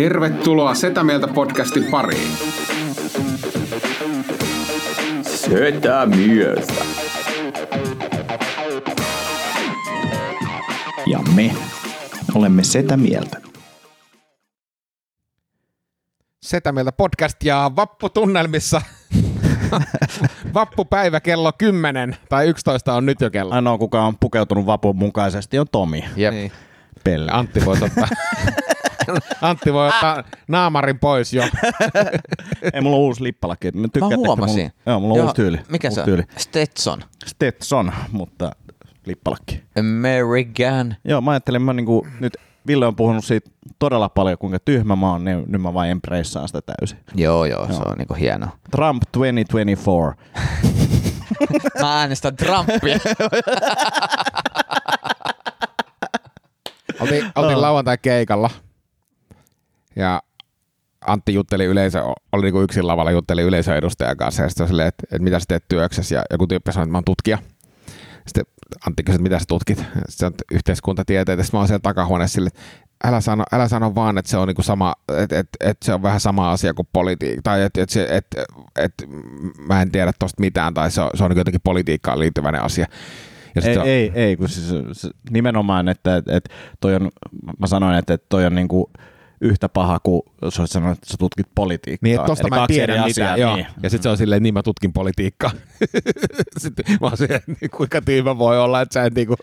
Tervetuloa Setä Mieltä podcastin pariin. Setä mieltä. Ja me olemme Setä Mieltä. Setä Mieltä podcast ja vapputunnelmissa. Vappupäivä kello 10 tai 11 on nyt jo kello. Ainoa, kuka on pukeutunut vapun mukaisesti, on Tomi Jep. Niin. Pelle. Antti voi ottaa, Antti voi ottaa naamarin pois jo. Ei, mulla on uusi lippalaki. Mä, Mä tykkään, huomasin. Mulla, joo, mulla on Joo, uusi tyyli. Mikä uusi se on? tyyli. Stetson. Stetson, mutta lippalakki. American. Joo, mä ajattelin, mä niinku, nyt Ville on puhunut siitä todella paljon, kuinka tyhmä mä oon, niin nyt mä vain embraceaan sitä täysin. Joo, joo, se on niinku hieno. Trump 2024. Mä äänestän Trumpia. Oltiin, oltiin lauantai keikalla ja Antti jutteli yleisö, oli niinku yksin lavalla, jutteli yleisön edustajan kanssa ja sitten silleen, että, että mitä sä teet työksessä ja joku tyyppi sanoi, että mä oon tutkija. Sitten Antti kysyi, että mitä sä tutkit? Sitten on yhteiskuntatieteitä. Sitten mä oon siellä takahuoneessa sille, että älä sano, älä sano vaan, että se on niinku sama, että, että, että se on vähän sama asia kuin politiikka, tai että, että, se, että, että mä en tiedä tosta mitään, tai se on, se on niinku jotenkin politiikkaan liittyväinen asia. Ja Ei, on- ei, ei, kun siis, nimenomaan, että, että, että toi on, mä sanoin, että, että toi on niinku yhtä paha kuin jos olisit sanonut, että sä tutkit politiikkaa. Niin, tosta Eli mä en tiedä mitään. asiaa, Joo. Niin. Ja sitten se on silleen, niin mä tutkin politiikkaa. sitten mä oon silleen, niin kuinka tyhmä voi olla, että sä et niinku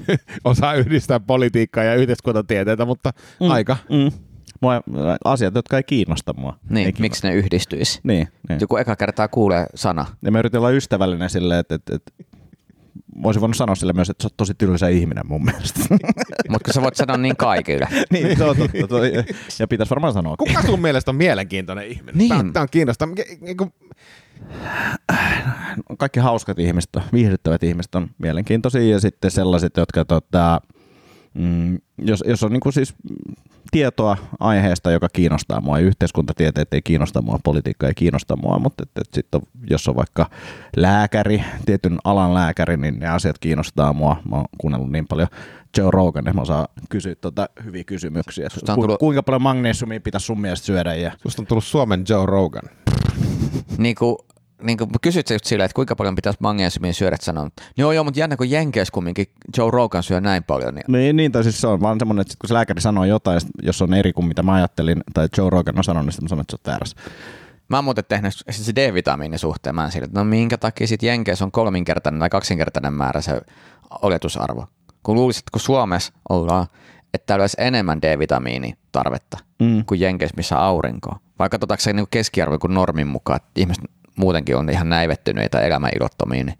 osaa yhdistää politiikkaa ja yhteiskuntatieteitä, mutta mm. aika. Mm. Mua, asiat, jotka ei kiinnosta mua. niin, ei miksi ne yhdistyisi? Niin, niin. Joku eka kertaa kuulee sana. Ja mä yritin olla ystävällinen silleen, että, että, että voisin voinut sanoa sille myös, että sä oot tosi tylsä ihminen mun mielestä. Mutta kun sä voit sanoa niin kaikille. niin, se on totta. Toi, ja pitäisi varmaan sanoa. Kuka sun mielestä on mielenkiintoinen ihminen? Niin. Tää, on- tää on kiinnostavaa. Niinku, Kaikki hauskat ihmiset, viihdyttävät ihmiset on mielenkiintoisia ja sitten sellaiset, jotka tota, mm, jos, jos on niinku siis mm, tietoa aiheesta, joka kiinnostaa mua, yhteiskuntatieteet ei kiinnosta mua, politiikka ei kiinnosta mua, mutta että, että sitten jos on vaikka lääkäri, tietyn alan lääkäri, niin ne asiat kiinnostaa mua. Mä oon kuunnellut niin paljon Joe Rogan, että mä osaan kysyä tota hyviä kysymyksiä. Susta on Ku, tullut- Kuinka paljon magnesiumia pitäisi sun mielestä syödä? Ja, susta on tullut Suomen Joe Rogan. niin kuin, niin kuin kysyt sä just silleen, että kuinka paljon pitäisi magnesiumia syödä, että sanoo, joo joo, mutta jännä kun Jenkeissä kumminkin Joe Rogan syö näin paljon, niin Niin, niin tai siis se on vaan semmoinen, että sit kun se lääkäri sanoo jotain, sit jos on eri kuin mitä mä ajattelin, tai Joe Rogan on sanonut, niin sitten mä sanon, että sä oot väärässä. Mä oon muuten tehnyt siis se D-vitamiinin suhteen, mä en sille, että no minkä takia sit Jenkeissä on kolminkertainen tai kaksinkertainen määrä se oletusarvo. Kun luulisit, että kun Suomessa ollaan, että täällä olisi enemmän D-vitamiinitarvetta Mm. kuin Jenkeissä, missä on aurinkoa. Vai katsotaanko se niin keskiarvo kuin normin mukaan, että ihmiset muutenkin on ihan näivettyneitä elämäilottomia, niin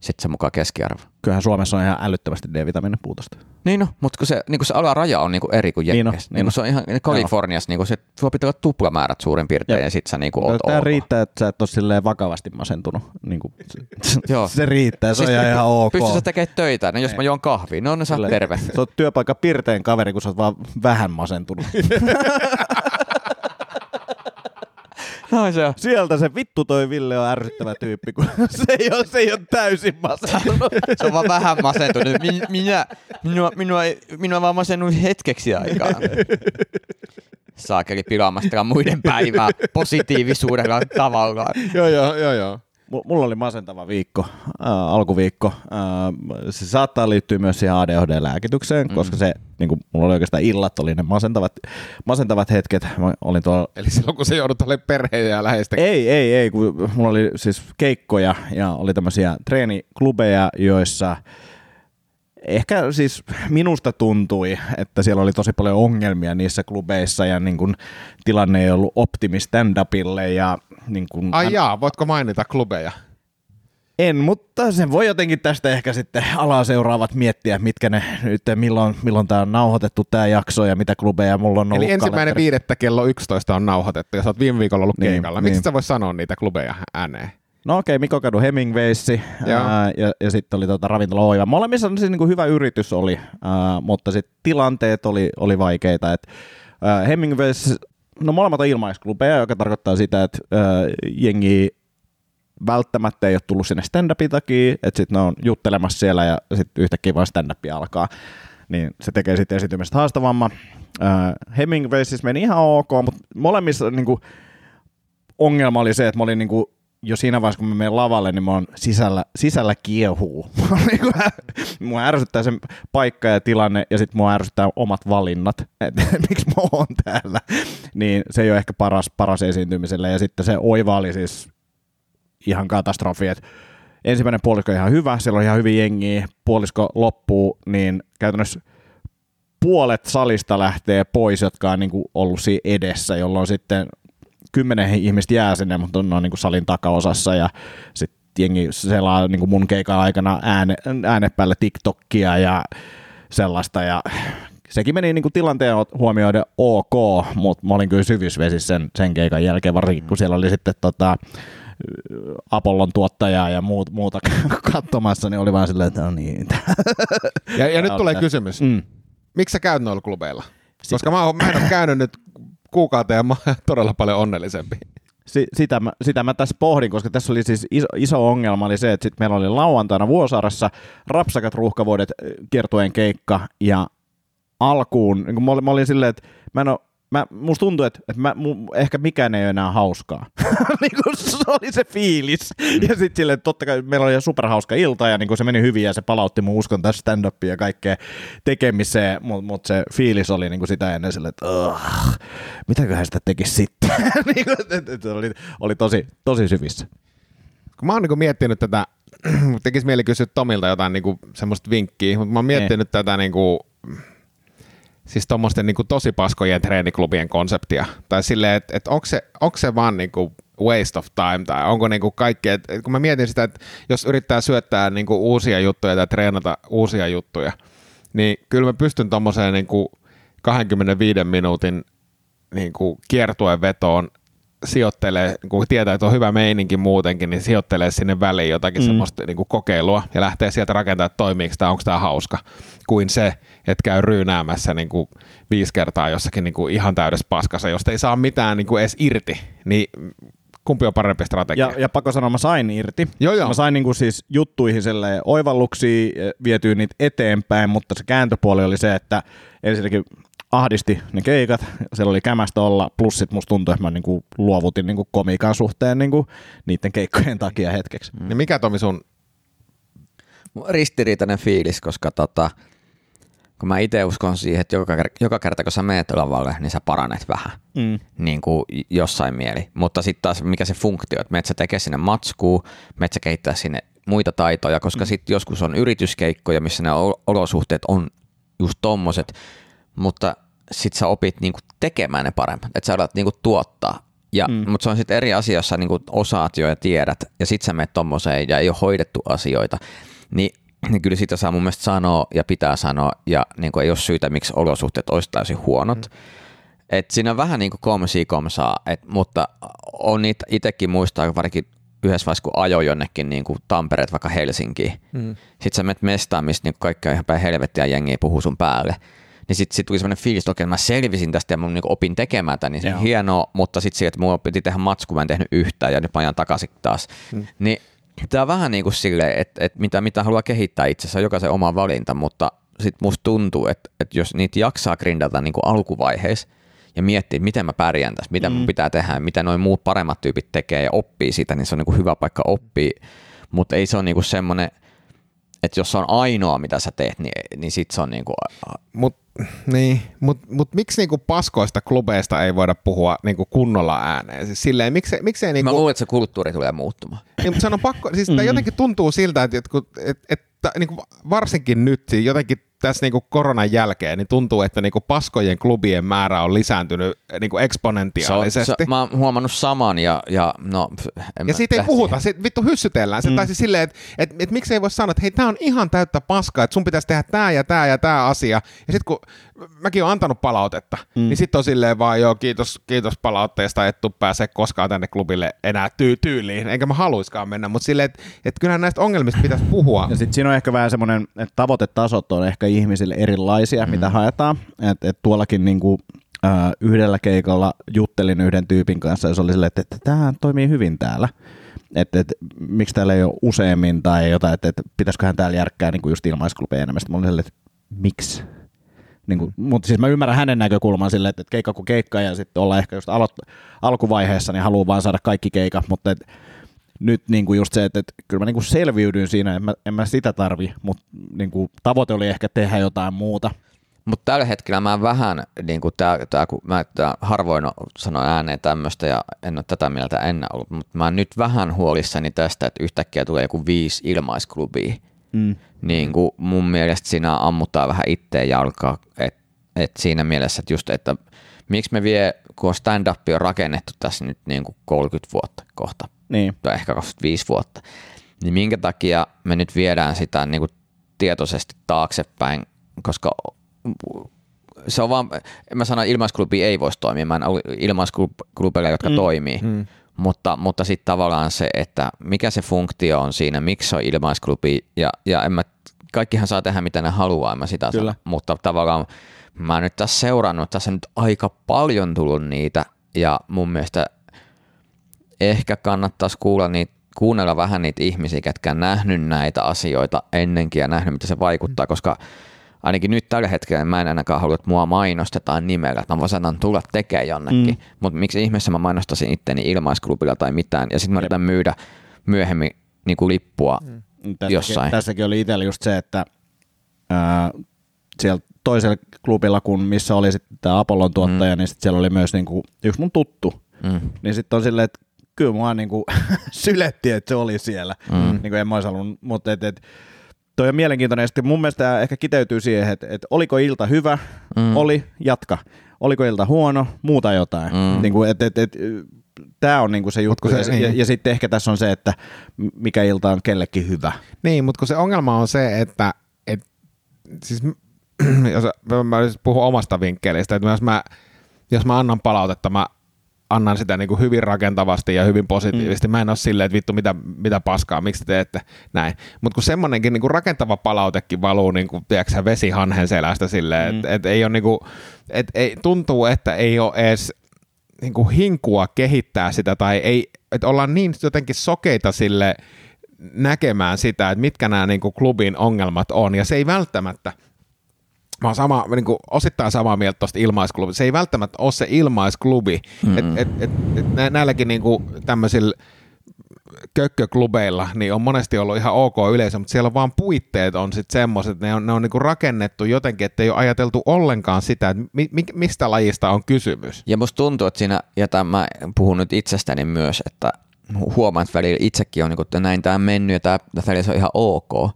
sitten se mukaan keskiarvo. Kyllähän Suomessa on ihan älyttömästi D-vitamiinin puutosta. Niin no, mutta kun se, niin kun se alaraja on niin kuin eri kuin Niin Jenkeissä. niin Niin on. se on ihan Kaliforniassa, niin kuin se, sulla pitää olla tuplamäärät suurin piirtein, Jep. ja sit sä niin kuin oot Tämä riittää, että sä et ole silleen vakavasti masentunut. Niin kuin, se, se riittää, se on Siis ihan, ok. Pystyy sä tekemään töitä, no jos mä juon kahvia, no, no sä terve. Sä oot työpaikka pirteen kaveri, kun sä oot vaan vähän masentunut. No se on. Sieltä se vittu toi Ville on ärsyttävä tyyppi, kun se ei ole, se ei ole täysin masentunut. Se on vaan vähän masentunut. Min- Minä, minua, minua, ei- minua vaan masennut hetkeksi aikaa. Saakeli pilaamasta muiden päivää positiivisuudella tavalla. joo, joo, joo, joo. Mu- Mulla oli masentava viikko, äh, alkuviikko. Äh, se saattaa liittyä myös siihen ADHD-lääkitykseen, mm. koska se, niin kuin, mulla oli oikeastaan illat, oli ne masentavat, masentavat hetket. Mä olin tuolla Eli silloin kun se joudut olemaan perheen ja läheisten Ei, ei, ei, kun mulla oli siis keikkoja ja oli tämmöisiä treeniklubeja, joissa ehkä siis minusta tuntui, että siellä oli tosi paljon ongelmia niissä klubeissa ja niin kun tilanne ei ollut optimi stand-upille ja niin kun, Ai jaa, voitko mainita klubeja? en, mutta sen voi jotenkin tästä ehkä sitten alaa seuraavat miettiä, mitkä ne nyt, milloin, milloin tämä on nauhoitettu tämä jakso ja mitä klubeja mulla on ollut. Eli ensimmäinen kalenteri- viidettä kello 11 on nauhoitettu ja sä oot viime viikolla ollut Niin, keikalla. Miksi niin. sä vois sanoa niitä klubeja ääneen? No okei, okay, Mikko Kadu Hemingwaysi ää, ja, ja sitten oli tota ravintola Oiva. Molemmissa on siis niinku hyvä yritys oli, ää, mutta sitten tilanteet oli, oli vaikeita. Et, ää, Hemingways, no molemmat on ilmaisklubeja, joka tarkoittaa sitä, että ää, jengi välttämättä ei ole tullut sinne stand-upin takia, että sitten ne on juttelemassa siellä ja sitten yhtäkkiä vaan stand-up alkaa. niin se tekee sitten esiintymisestä haastavamman. Äh, Hemingway siis meni ihan ok, mutta molemmissa niin kuin, ongelma oli se, että mä olin niin kuin, jo siinä vaiheessa, kun mä menen lavalle, niin mä oon sisällä, sisällä kiehuu. Niinku, mua ärsyttää sen paikka ja tilanne, ja sitten mua ärsyttää omat valinnat, että miksi mä oon täällä. Niin se ei ole ehkä paras, paras esiintymiselle, ja sitten se oiva oli siis ihan katastrofi, että ensimmäinen puolisko ihan hyvä, siellä on ihan hyvin jengiä, puolisko loppuu, niin käytännössä puolet salista lähtee pois, jotka on niin ollut siinä edessä, jolloin sitten kymmenen ihmistä jää sinne, mutta on, on niin kuin salin takaosassa ja sitten jengi selaa niin kuin mun keikan aikana ääne, ääne päälle TikTokia ja sellaista ja sekin meni niin kuin tilanteen huomioiden ok, mutta mä olin kyllä syvyysvesissä sen, sen keikan jälkeen, varsinkin kun siellä oli sitten tota, Apollon tuottajaa ja muut, muuta katsomassa, niin oli vaan silleen, että no niin. Ja, ja nyt tulee kysymys. Mm. Miksi sä käyt noilla klubeilla? Koska mä, oon, mä en ole käynyt nyt kuukauteen mä todella paljon onnellisempi. Si- sitä, mä, sitä mä tässä pohdin, koska tässä oli siis iso, iso ongelma oli se, että sit meillä oli lauantaina Vuosaarassa rapsakat ruuhkavuodet kiertueen keikka ja alkuun, niin mä olin, mä olin silleen, että mä en ole Mä, musta tuntuu, että, että mä, mu, ehkä mikään ei ole enää hauskaa. niin kuin se oli se fiilis. Mm. Ja sitten silleen, että totta kai meillä oli superhauska ilta ja niin kuin se meni hyvin ja se palautti mun uskon tässä stand ja kaikkea tekemiseen, mutta mut se fiilis oli niin kuin sitä ennen silleen, että uh, mitäköhän sitä tekisi sitten. niin kuin, että oli, oli tosi, tosi syvissä. Kun mä oon niin miettinyt tätä, tekisi mieli kysyä Tomilta jotain niin kuin semmoista vinkkiä, mutta mä oon miettinyt Ei. tätä niin kuin, siis tuommoisten niin tosi paskojen treeniklubien konseptia. Tai silleen, että et onko se, onko se vaan niin kuin waste of time, tai onko niin kuin kaikkea, et, kun mä mietin sitä, että jos yrittää syöttää niin kuin uusia juttuja tai treenata uusia juttuja, niin kyllä mä pystyn tuommoiseen niin kuin 25 minuutin niin kuin kiertueen vetoon sijoittelee, kun tietää, että on hyvä meininki muutenkin, niin sijoittelee sinne väliin jotakin mm. semmoista niin kuin kokeilua ja lähtee sieltä rakentamaan, että toimiiko tämä, onko tämä hauska, kuin se, että käy ryynäämässä niin kuin viisi kertaa jossakin niin kuin ihan täydessä paskassa, josta ei saa mitään niin kuin edes irti, niin kumpi on parempi strategia? Ja, ja pakko sanoa, mä sain irti. Joo, joo. Mä sain niinku siis juttuihin oivalluksia vietyä niitä eteenpäin, mutta se kääntöpuoli oli se, että ensinnäkin ahdisti ne keikat, siellä oli kämästä olla, plus sit musta tuntui, että mä niinku luovutin niinku komiikan suhteen niinku niiden keikkojen takia hetkeksi. Mm. Niin mikä Tomi sun? Ristiriitainen fiilis, koska tota, kun mä itse uskon siihen, että joka, joka kerta kun sä meet lavalle, niin sä paranet vähän mm. niin kuin jossain mieli. Mutta sitten taas mikä se funktio, että meet sä tekee sinne matskuu, meet sä kehittää sinne muita taitoja, koska mm. sitten joskus on yrityskeikkoja, missä ne olosuhteet on just tommoset, mutta sit sä opit niinku tekemään ne paremmin, että sä alat niinku tuottaa. Ja, mm. Mutta se on sitten eri asia, jos sä niinku osaat jo ja tiedät, ja sit sä menet tommoseen ja ei ole hoidettu asioita, niin, niin kyllä sitä saa mun mielestä sanoa ja pitää sanoa, ja niinku ei ole syytä, miksi olosuhteet olisi täysin huonot. Mm. Et siinä on vähän niin kuin komsia komsaa, et, mutta on niitä itsekin muistaa, varsinkin yhdessä vaiheessa, kun ajo jonnekin niin kuin Tampereet vaikka Helsinkiin. Mm. Sitten sä menet mestaan, missä niin kaikki on ihan päin helvettiä jengiä puhuu sun päälle niin sitten sit tuli sellainen fiilis, että okei, mä selvisin tästä ja mun niin opin tekemään tämän, niin se on hienoa, mutta sitten siihen, että mun piti tehdä matsku, mä en tehnyt yhtään ja nyt mä ajan takaisin taas. Hmm. Niin tämä on vähän niin kuin silleen, että, että mitä, mitä haluaa kehittää itsessä, jokaisen oma valinta, mutta sitten musta tuntuu, että, että jos niitä jaksaa grindata niin kuin alkuvaiheessa, ja miettiä, miten mä pärjään tässä, mitä mm. mun pitää tehdä, mitä noin muut paremmat tyypit tekee ja oppii sitä, niin se on niin kuin hyvä paikka oppia, mutta ei se ole niin kuin semmoinen, että jos se on ainoa, mitä sä teet, niin, niin sit se on niin kuin... Mut, niin, mutta mut miksi niinku paskoista klubeista ei voida puhua niinku kunnolla ääneen? Siis silleen, miksei, miksei niinku... Mä luulen, että se kulttuuri tulee muuttumaan. Niin, mutta se on pakko, siis mm-hmm. jotenkin tuntuu siltä, että, että, että, että niin kuin varsinkin nyt siis jotenkin tässä niin kuin koronan jälkeen niin tuntuu, että niin kuin paskojen klubien määrä on lisääntynyt niin kuin eksponentiaalisesti. Se, se, mä oon huomannut saman ja, ja no... ja siitä ei puhuta, siitä vittu hyssytellään. Se mm. taisi silleen, että et, et, et, miksei voi sanoa, että hei, tää on ihan täyttä paskaa, että sun pitäisi tehdä tää ja tää ja tää asia. Ja sitten kun mäkin oon antanut palautetta, mm. niin sitten on silleen vaan, joo, kiitos, kiitos palautteesta, et tuu pääse koskaan tänne klubille enää tyy- tyyliin, enkä mä haluiskaan mennä, mutta silleen, että et kyllähän näistä ongelmista pitäisi puhua. Ja sitten siinä on ehkä vähän semmoinen, että tavoitetasot on ehkä ihmisille erilaisia, mm. mitä haetaan. Että et tuollakin niinku, äh, yhdellä keikalla juttelin yhden tyypin kanssa ja se oli silleen, että, että tämä toimii hyvin täällä. Että et, miksi täällä ei ole useammin tai jotain, että et, pitäisiköhän täällä järkkää niin kuin just ilmaisklubeja enemmän. Sitten mä olin että miksi? Niin kuin, mutta siis mä ymmärrän hänen näkökulman silleen, että, että keikka kuin keikka ja sitten olla ehkä just aloit- alkuvaiheessa, niin haluaa vaan saada kaikki keikat, mutta et, nyt niin kuin just se, että, että kyllä mä niin kuin selviydyn siinä, en mä, en mä sitä tarvi, mutta niin kuin tavoite oli ehkä tehdä jotain muuta. Mutta tällä hetkellä mä vähän, niin kuin tää, tää, kun mä tää, harvoin sanon ääneen tämmöistä ja en ole tätä mieltä ennen ollut, mutta mä oon nyt vähän huolissani tästä, että yhtäkkiä tulee joku viisi ilmaisklubia. Mm. Niin kuin mun mielestä siinä ammuttaa vähän itteen jalkaa, että et siinä mielessä, että just, että miksi me vie, kun stand-up on rakennettu tässä nyt niin kuin 30 vuotta kohta, Niin. tai ehkä 25 vuotta, niin minkä takia me nyt viedään sitä niin kuin tietoisesti taaksepäin, koska se on vaan, en mä sano, että ilmaisklubi ei voisi toimia, mä en ole ilmaisklubeilla, jotka mm. toimii, mm. Mutta, mutta sitten tavallaan se, että mikä se funktio on siinä, miksi se on ilmaisklubi, ja, ja en mä, kaikkihan saa tehdä mitä ne haluaa, en mä sitä Kyllä. sano, mutta tavallaan mä oon nyt tässä seurannut, tässä on nyt aika paljon tullut niitä, ja mun mielestä ehkä kannattaisi kuulla niitä, kuunnella vähän niitä ihmisiä, ketkä on nähnyt näitä asioita ennenkin ja nähnyt, mitä se vaikuttaa, koska ainakin nyt tällä hetkellä mä en ainakaan halua, että mua mainostetaan nimellä, että mä vaan sanon tulla tekemään jonnekin, mm. mutta miksi ihmeessä mä mainostasin itteni ilmaisklubilla tai mitään, ja sitten mä yritän myydä myöhemmin niin kuin lippua mm. Tässäkin, jossain. Tässäkin oli itsellä just se, että ää, siellä toisella klubilla, kun missä oli sitten tämä Apollon tuottaja, mm. niin sit siellä oli myös niinku yksi mun tuttu. Mm. Niin sitten on silleen, että kyllä mua niinku syletti, että se oli siellä. Mm. Niin kuin en mä olisi halunnut, mutta et, et, toi on mielenkiintoinen. Ja sitten mun mielestä tää ehkä kiteytyy siihen, että, että oliko ilta hyvä, mm. oli, jatka. Oliko ilta huono, muuta jotain. Mm. Niin kuin, et, et, et, Tämä on niinku se juttu. se- niin. ja, ja sitten ehkä tässä on se, että mikä ilta on kellekin hyvä. Niin, mutta kun se ongelma on se, että et, siis, jos mä, mä puhun omasta vinkkelistä, että jos mä, jos mä annan palautetta, mä annan sitä niin kuin hyvin rakentavasti ja hyvin positiivisesti. Mm. Mä en ole silleen, että vittu mitä, mitä paskaa, miksi te teette näin. Mutta kun semmoinenkin niin kuin rakentava palautekin valuu niin kuin, tiedätkö, sä, vesi hanhen selästä silleen, mm. että et ei ole niin kuin, et ei, tuntuu, että ei ole edes niin kuin hinkua kehittää sitä tai ei, että ollaan niin jotenkin sokeita sille näkemään sitä, että mitkä nämä niin kuin klubin ongelmat on ja se ei välttämättä Mä oon sama, niin kuin osittain samaa mieltä tuosta ilmaisklubista. Se ei välttämättä ole se ilmaisklubi. Mm-hmm. Et, et, et, et nä- näilläkin niin kuin tämmöisillä kökköklubeilla niin on monesti ollut ihan ok yleisö, mutta siellä on vaan puitteet on sitten semmoiset, että ne on, ne on niinku rakennettu jotenkin, että ei ole ajateltu ollenkaan sitä, että mi, mi, mistä lajista on kysymys. Ja musta tuntuu, että siinä, ja tämän mä puhun nyt itsestäni myös, että huomaan, että välillä itsekin on, niin kuin, että näin tämä mennyt ja tämä se on ihan ok,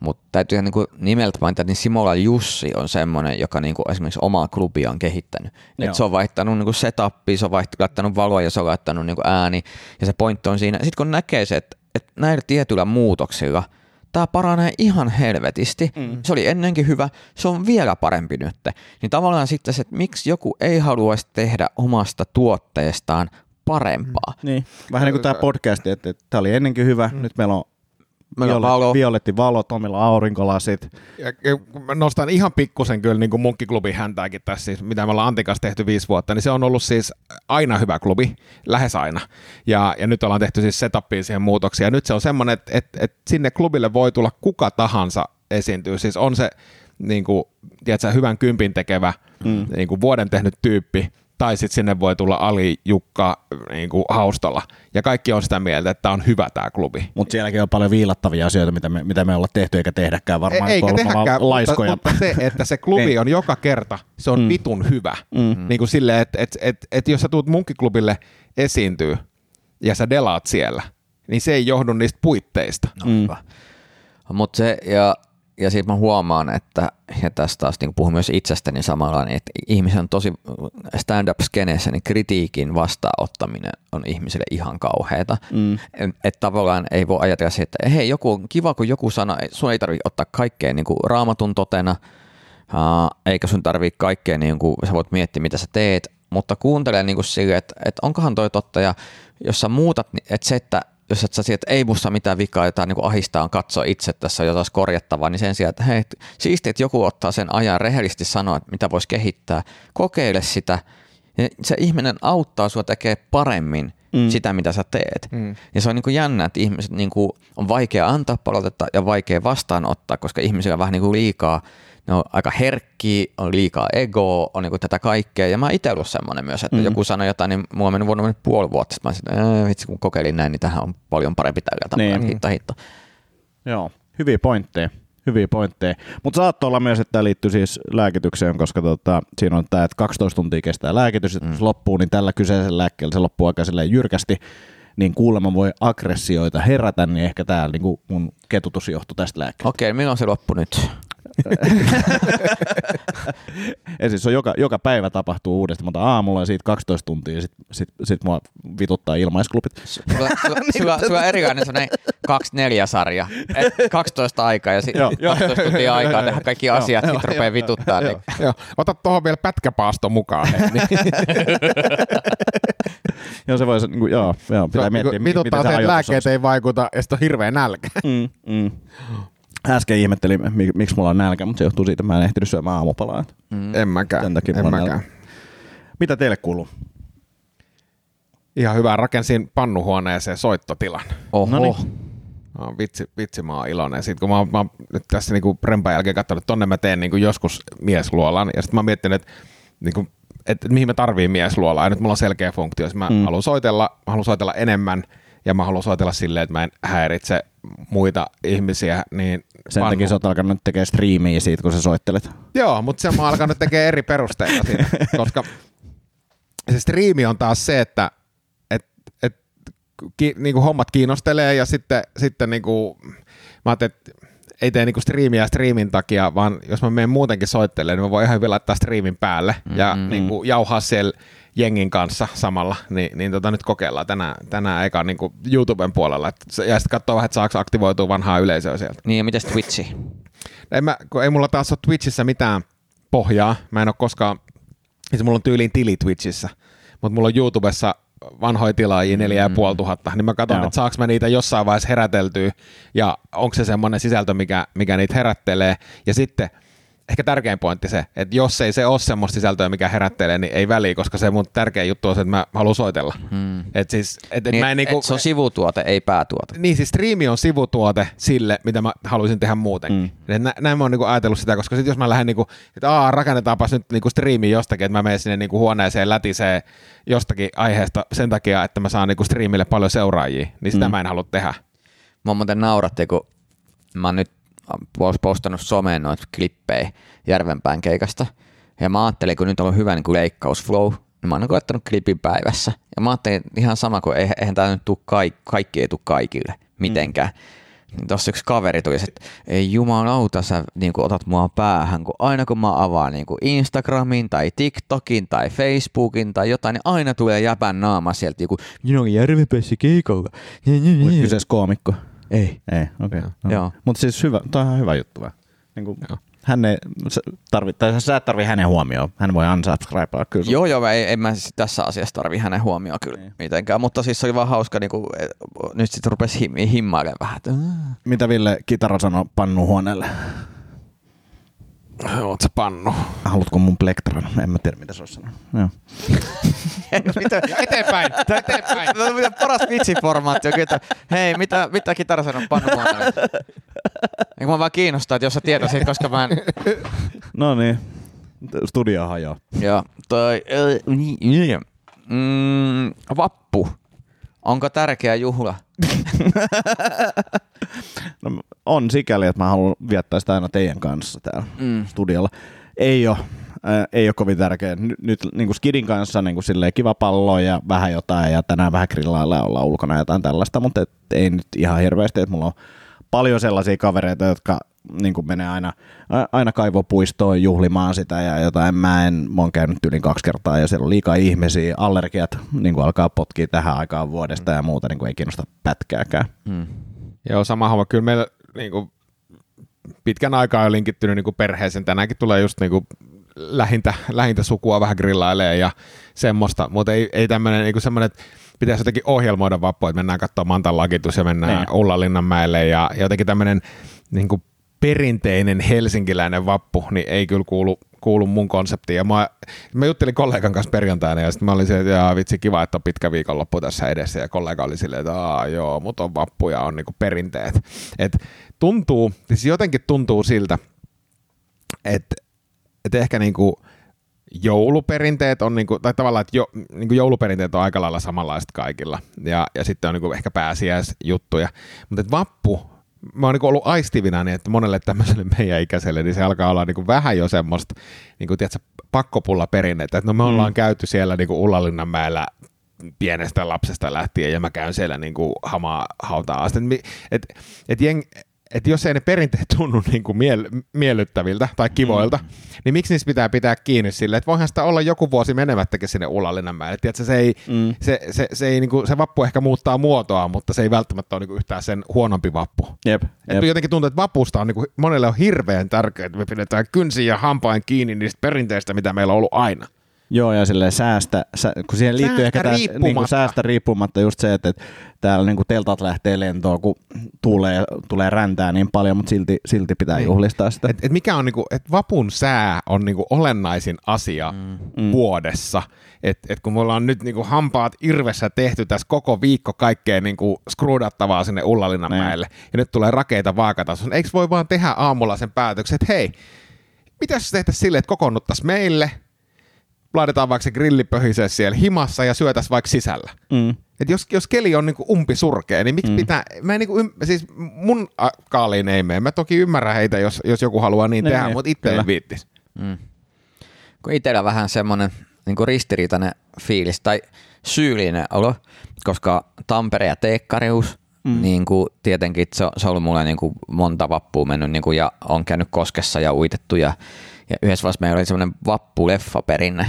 mutta täytyy niin kuin nimeltä mainita, että niin Simola Jussi on semmoinen, joka niin kuin esimerkiksi omaa klubia on kehittänyt. Et se on vaihtanut niin kuin setupia, se on vaihtanut, laittanut valoa ja se on laittanut niin kuin ääni. Ja se pointti on siinä, sitten kun näkee se, että, että näillä tietyillä muutoksilla tämä paranee ihan helvetisti. Mm. Se oli ennenkin hyvä, se on vielä parempi nyt. Niin tavallaan sitten se, että miksi joku ei haluaisi tehdä omasta tuotteestaan parempaa. Niin, vähän niin kuin tämä podcast, että, että tämä oli ennenkin hyvä, mm. nyt Meillä on violet- valo. violetti valo, Tomilla aurinkolasit. Ja, ja kun mä nostan ihan pikkusen kyllä niin kuin munkkiklubin häntääkin tässä, siis, mitä me ollaan Antin kanssa tehty viisi vuotta, niin se on ollut siis aina hyvä klubi, lähes aina. Ja, ja nyt ollaan tehty siis setupiin siihen muutoksia. Ja nyt se on semmoinen, että, että, että sinne klubille voi tulla kuka tahansa esiintyy. Siis on se niin kuin, tiedätkö, hyvän kympin tekevä, mm. niin kuin vuoden tehnyt tyyppi, tai sitten sinne voi tulla Ali Jukka niin kuin haustolla. Ja kaikki on sitä mieltä, että tämä on hyvä tämä klubi. Mutta sielläkin on paljon viilattavia asioita, mitä me, mitä me ollaan tehty eikä tehdäkään varmaan. E- Eikä tehdäkään, laiskoja. mutta, mutta se, että se klubi Niin. on joka kerta, se on Mm. mm. vitun hyvä. Mm. Niin kuin silleen, että et, et, et jos sä tuut munkkiklubille esiintyy ja sä delaat siellä, niin se ei johdu niistä puitteista. Mm. Mutta se, ja, ja sitten mä huomaan, että, ja tästä taas niin puhun myös itsestäni samalla, niin että ihmisen on tosi stand-up-skeneessä, niin kritiikin vastaanottaminen on ihmiselle ihan kauheata. Mm. Että et tavallaan ei voi ajatella se, että hei, joku on kiva, kun joku sana, sun ei tarvitse ottaa kaikkea niin kuin raamatun totena, eikä sun tarvitse kaikkea, niin kuin, sä voit miettiä, mitä sä teet, mutta kuuntele niin kuin sille, että, että onkohan toi totta, ja jos sä muutat, niin- että se, että jos et sä sieltä, että ei musta mitään vikaa, jotain niin ahistaa on katsoa itse, tässä on jotain korjattavaa, niin sen sijaan, että hei, siistiä, että joku ottaa sen ajan rehellisesti sanoa, että mitä voisi kehittää, kokeile sitä, ja se ihminen auttaa sua tekee paremmin, mm. sitä, mitä sä teet. Mm. Ja se on niin kuin jännä, että ihmiset niin kuin, on vaikea antaa palautetta ja vaikea vastaanottaa, koska ihmisillä on vähän niin kuin liikaa ne on aika herkkiä, on liikaa egoa, on niin tätä kaikkea. Ja mä itse ollut semmoinen myös, että mm. joku sanoi jotain, niin mulla on mennyt vuonna mennyt puoli vuotta. Sitten mä olisin, vitsi kun kokeilin näin, niin tähän on paljon parempi tällä tavalla. Niin. Hitta, hitta. Joo, hyviä pointteja. Hyviä pointteja. Mutta saattoi olla myös, että tämä liittyy siis lääkitykseen, koska tota, siinä on tämä, että 12 tuntia kestää lääkitys, että mm. se loppuu, niin tällä kyseisellä lääkkeellä se loppuu aika jyrkästi niin kuulemma voi aggressioita herätä, niin ehkä tämä niin mun ketutus johtuu tästä lääkkeestä. Okei, milloin se loppu nyt? Ja siis on joka, joka päivä tapahtuu uudestaan. Mä aamulla ja siitä 12 tuntia ja sitten sit, sit mua vituttaa ilmaisklubit. Sulla, sulla, sulla, sulla on erilainen sellainen 24 sarja. 12 aikaa ja sitten 12 tuntia aikaa tehdä kaikki asiat, sitten rupeaa vituttaa. Niin. Joo. Ota tuohon vielä pätkäpaasto mukaan. joo, se voisi, niin kuin, joo, joo, pitää miettiä, vituttaa se, että lääkkeet ei vaikuta ja sitten on hirveä nälkä. Mm, mm. Äsken ihmettelin, miksi mulla on nälkä, mutta se johtuu siitä, että mä en ehtinyt syömään aamupalaa. Mm. En mäkään. Sen takia en mäkään. Mitä teille kuuluu? Ihan hyvä. Rakensin pannuhuoneeseen soittotilan. Oho. Noniin. No, vitsi, vitsi, mä oon iloinen. Sitten kun mä, oon, mä oon nyt tässä niinku rempan jälkeen katsonut, että tonne mä teen niinku joskus miesluolan. Ja sitten mä oon miettinyt, että niinku, että mihin mä tarviin miesluolaa. Ja nyt mulla on selkeä funktio. Jos mä mm. haluan soitella, mä haluan soitella enemmän ja mä haluan soitella silleen, että mä en häiritse muita ihmisiä, niin sen vanhu. takia sä oot alkanut tekemään striimiä siitä, kun sä soittelet. Joo, mutta se mä oon alkanut tekemään eri perusteilla siitä, koska se striimi on taas se, että et, et, ki, niinku hommat kiinnostelee ja sitten, sitten niinku, mä ajattelin, että ei tee niinku striimiä striimin takia, vaan jos mä menen muutenkin soittelemaan, niin mä voin ihan hyvin laittaa striimin päälle ja mm-hmm. niinku jauhaa siellä jengin kanssa samalla, niin, niin tota nyt kokeillaan tänään, tänään eka niin kuin YouTuben puolella. Et, ja sitten katsoa vähän, että saako aktivoitua vanhaa yleisöä sieltä. Niin ja miten Twitchi? Ei, mä, kun ei mulla taas ole Twitchissä mitään pohjaa. Mä en ole koskaan, siis mulla on tyyliin tili Twitchissä, mutta mulla on YouTubessa vanhoja tilaajia neljä ja puoli tuhatta, niin mä katson, että saaks mä niitä jossain vaiheessa heräteltyä. Ja onko se semmoinen sisältö, mikä, mikä niitä herättelee. Ja sitten ehkä tärkein pointti se, että jos ei se ole semmoista sisältöä, mikä herättelee, niin ei väliä, koska se mun tärkein juttu on se, että mä haluan soitella. Hmm. Et siis, et, et niin, mä en niinku, et se on sivutuote, ei päätuote. Niin, siis striimi on sivutuote sille, mitä mä haluaisin tehdä muutenkin. Hmm. Nä, näin mä oon niinku ajatellut sitä, koska sit jos mä lähden, niinku, että aa, rakennetaanpas nyt niinku striimi jostakin, että mä menen sinne niinku huoneeseen lätisee jostakin aiheesta sen takia, että mä saan niinku striimille paljon seuraajia, niin sitä hmm. mä en halua tehdä. Mä muuten nauratti, kun mä oon nyt postannut someen noita klippejä Järvenpään keikasta. Ja mä ajattelin, kun nyt on hyvä niin leikkausflow, niin mä oon koettanut klipin päivässä. Ja mä ajattelin ihan sama kuin eihän tämä nyt tule kaikki, kaikki ei tule kaikille mitenkään. Mm. Niin tossa yksi kaveri tuli, että ei jumalauta sä niin kuin otat mua päähän, kun aina kun mä avaan niin kuin Instagramin tai TikTokin tai Facebookin tai jotain, niin aina tulee jäpän naama sieltä, joku, minä olen järvenpäässä keikalla. Kyseessä koomikko. Ei. Ei, okei. Okay. No. Joo. Mutta siis hyvä, toi on ihan hyvä juttu. Niin kuin, hän ei tarvi, tai sä et tarvi hänen huomioon. Hän voi unsubscribea kyllä. Joo, joo, ei, en mä siis tässä asiassa tarvi hänen huomioon kyllä niin. mitenkään, mutta siis se oli vaan hauska, niin kuin, nyt sitten rupesi him, himmailemaan vähän. Mitä Ville Kitara sanoi pannuhuoneelle? Oot sä pannu? Haluatko mun plektran? En mä tiedä, mitä se olisi sanonut. Joo. mitä? Eteenpäin, eteenpäin. Tämä on paras vitsiformaatti. Että, hei, mitä, mitä kitara sanoo pannu Eikö mä vaan kiinnostaa, että jos sä tietäisit, koska mä en... No niin. Studio hajoaa. Joo. Toi, äh, mm, vappu. Onko tärkeä juhla? no, on sikäli, että mä haluan viettää sitä aina teidän kanssa täällä mm. studiolla. Ei ole, äh, ei ole kovin tärkeä. Nyt, nyt niin kuin Skidin kanssa niin kuin silleen kiva pallo ja vähän jotain ja tänään vähän grillailla ja ollaan ulkona jotain tällaista, mutta et, ei nyt ihan hirveästi, että mulla on paljon sellaisia kavereita, jotka niin kuin menee aina, aina kaivopuistoon juhlimaan sitä ja jotain. Mä en, mä oon käynyt yli kaksi kertaa ja siellä on liikaa ihmisiä, allergiat niin kuin alkaa potkia tähän aikaan vuodesta ja muuta, niin kuin ei kiinnosta pätkääkään. Hmm. Joo, sama homma. Kyllä meillä niin kuin, pitkän aikaa on linkittynyt niin kuin perheeseen. Tänäänkin tulee just niin kuin, lähintä, lähintä sukua vähän grillailee ja semmoista, mutta ei, ei tämmöinen niin semmoinen, että pitäisi jotenkin ohjelmoida vappu, että mennään katsomaan Mantan lakitus ja mennään niin. Ullalinnan mäelle ja jotenkin tämmöinen niin kuin perinteinen helsinkiläinen vappu, niin ei kyllä kuulu, kuulu mun konseptiin. Ja mä, mä juttelin kollegan kanssa perjantaina ja sitten mä olin se, että vitsi kiva, että on pitkä viikonloppu tässä edessä ja kollega oli silleen, että joo, mutta on vappu ja on niinku perinteet. Et tuntuu, siis jotenkin tuntuu siltä, että et ehkä niinku jouluperinteet on, niinku, tai tavallaan, että jo, niinku jouluperinteet on aika lailla samanlaiset kaikilla, ja, ja sitten on niinku ehkä pääsiäisjuttuja, mutta vappu, mä oon niinku ollut aistivina, niin että monelle tämmöiselle meidän ikäiselle, niin se alkaa olla niinku vähän jo semmoista, niinku, tiedätkö, pakkopulla perinnettä, että no me ollaan mm. käyty siellä niinku Ullalinnanmäellä pienestä lapsesta lähtien ja mä käyn siellä niinku hamaa hautaa asti. Et, et, et jeng, että jos ei ne perinteet tunnu niin kuin miel- miellyttäviltä tai kivoilta, mm. niin miksi niistä pitää pitää kiinni sille, että voihan sitä olla joku vuosi menemättäkin sinne Ullalinanmäelle. Tiedätkö, se, ei, mm. se, se, se, ei, niin kuin, se vappu ehkä muuttaa muotoa, mutta se ei välttämättä ole niin kuin yhtään sen huonompi vappu. Jep, jep. jotenkin tuntuu, että vapusta on niin kuin, monelle on hirveän tärkeää, että me pidetään kynsiä ja hampain kiinni niistä perinteistä, mitä meillä on ollut aina. Joo, ja silleen säästä, sä, kun siihen liittyy säästä ehkä tämä niin kuin säästä riippumatta just se, että, että täällä niin kuin teltat lähtee lentoon, kun tulee, tulee räntää niin paljon, mutta silti, silti pitää niin. juhlistaa sitä. Et, et mikä on, niinku, et vapun sää on niinku olennaisin asia mm. vuodessa. Et, et kun me ollaan nyt niinku hampaat irvessä tehty tässä koko viikko kaikkea niinku skruudattavaa sinne Ullalinnamäelle, niin. ja nyt tulee rakeita vaakatasossa, eikö voi vaan tehdä aamulla sen päätöksen, että hei, mitäs tehtäisiin silleen, että kokoonnuttaisiin meille, laitetaan vaikka se grillipöhise siellä himassa ja syötäisiin vaikka sisällä. Mm. Et jos, jos keli on niinku umpisurkea, niin miksi mm. pitää, mä en niinku, siis mun kaaliin ei mene. Mä toki ymmärrän heitä, jos, jos joku haluaa niin, niin tehdä, mutta itse en viittis. Mm. Kun itsellä vähän semmoinen niinku ristiriitainen fiilis tai syyllinen olo, koska Tampere ja Teekkarius, mm. niin kuin tietenkin se on, se on ollut mulle niin kuin monta vappua mennyt niin kuin, ja on käynyt koskessa ja uitettu ja ja yhdessä vaiheessa meillä oli semmoinen vappu-leffaperinne,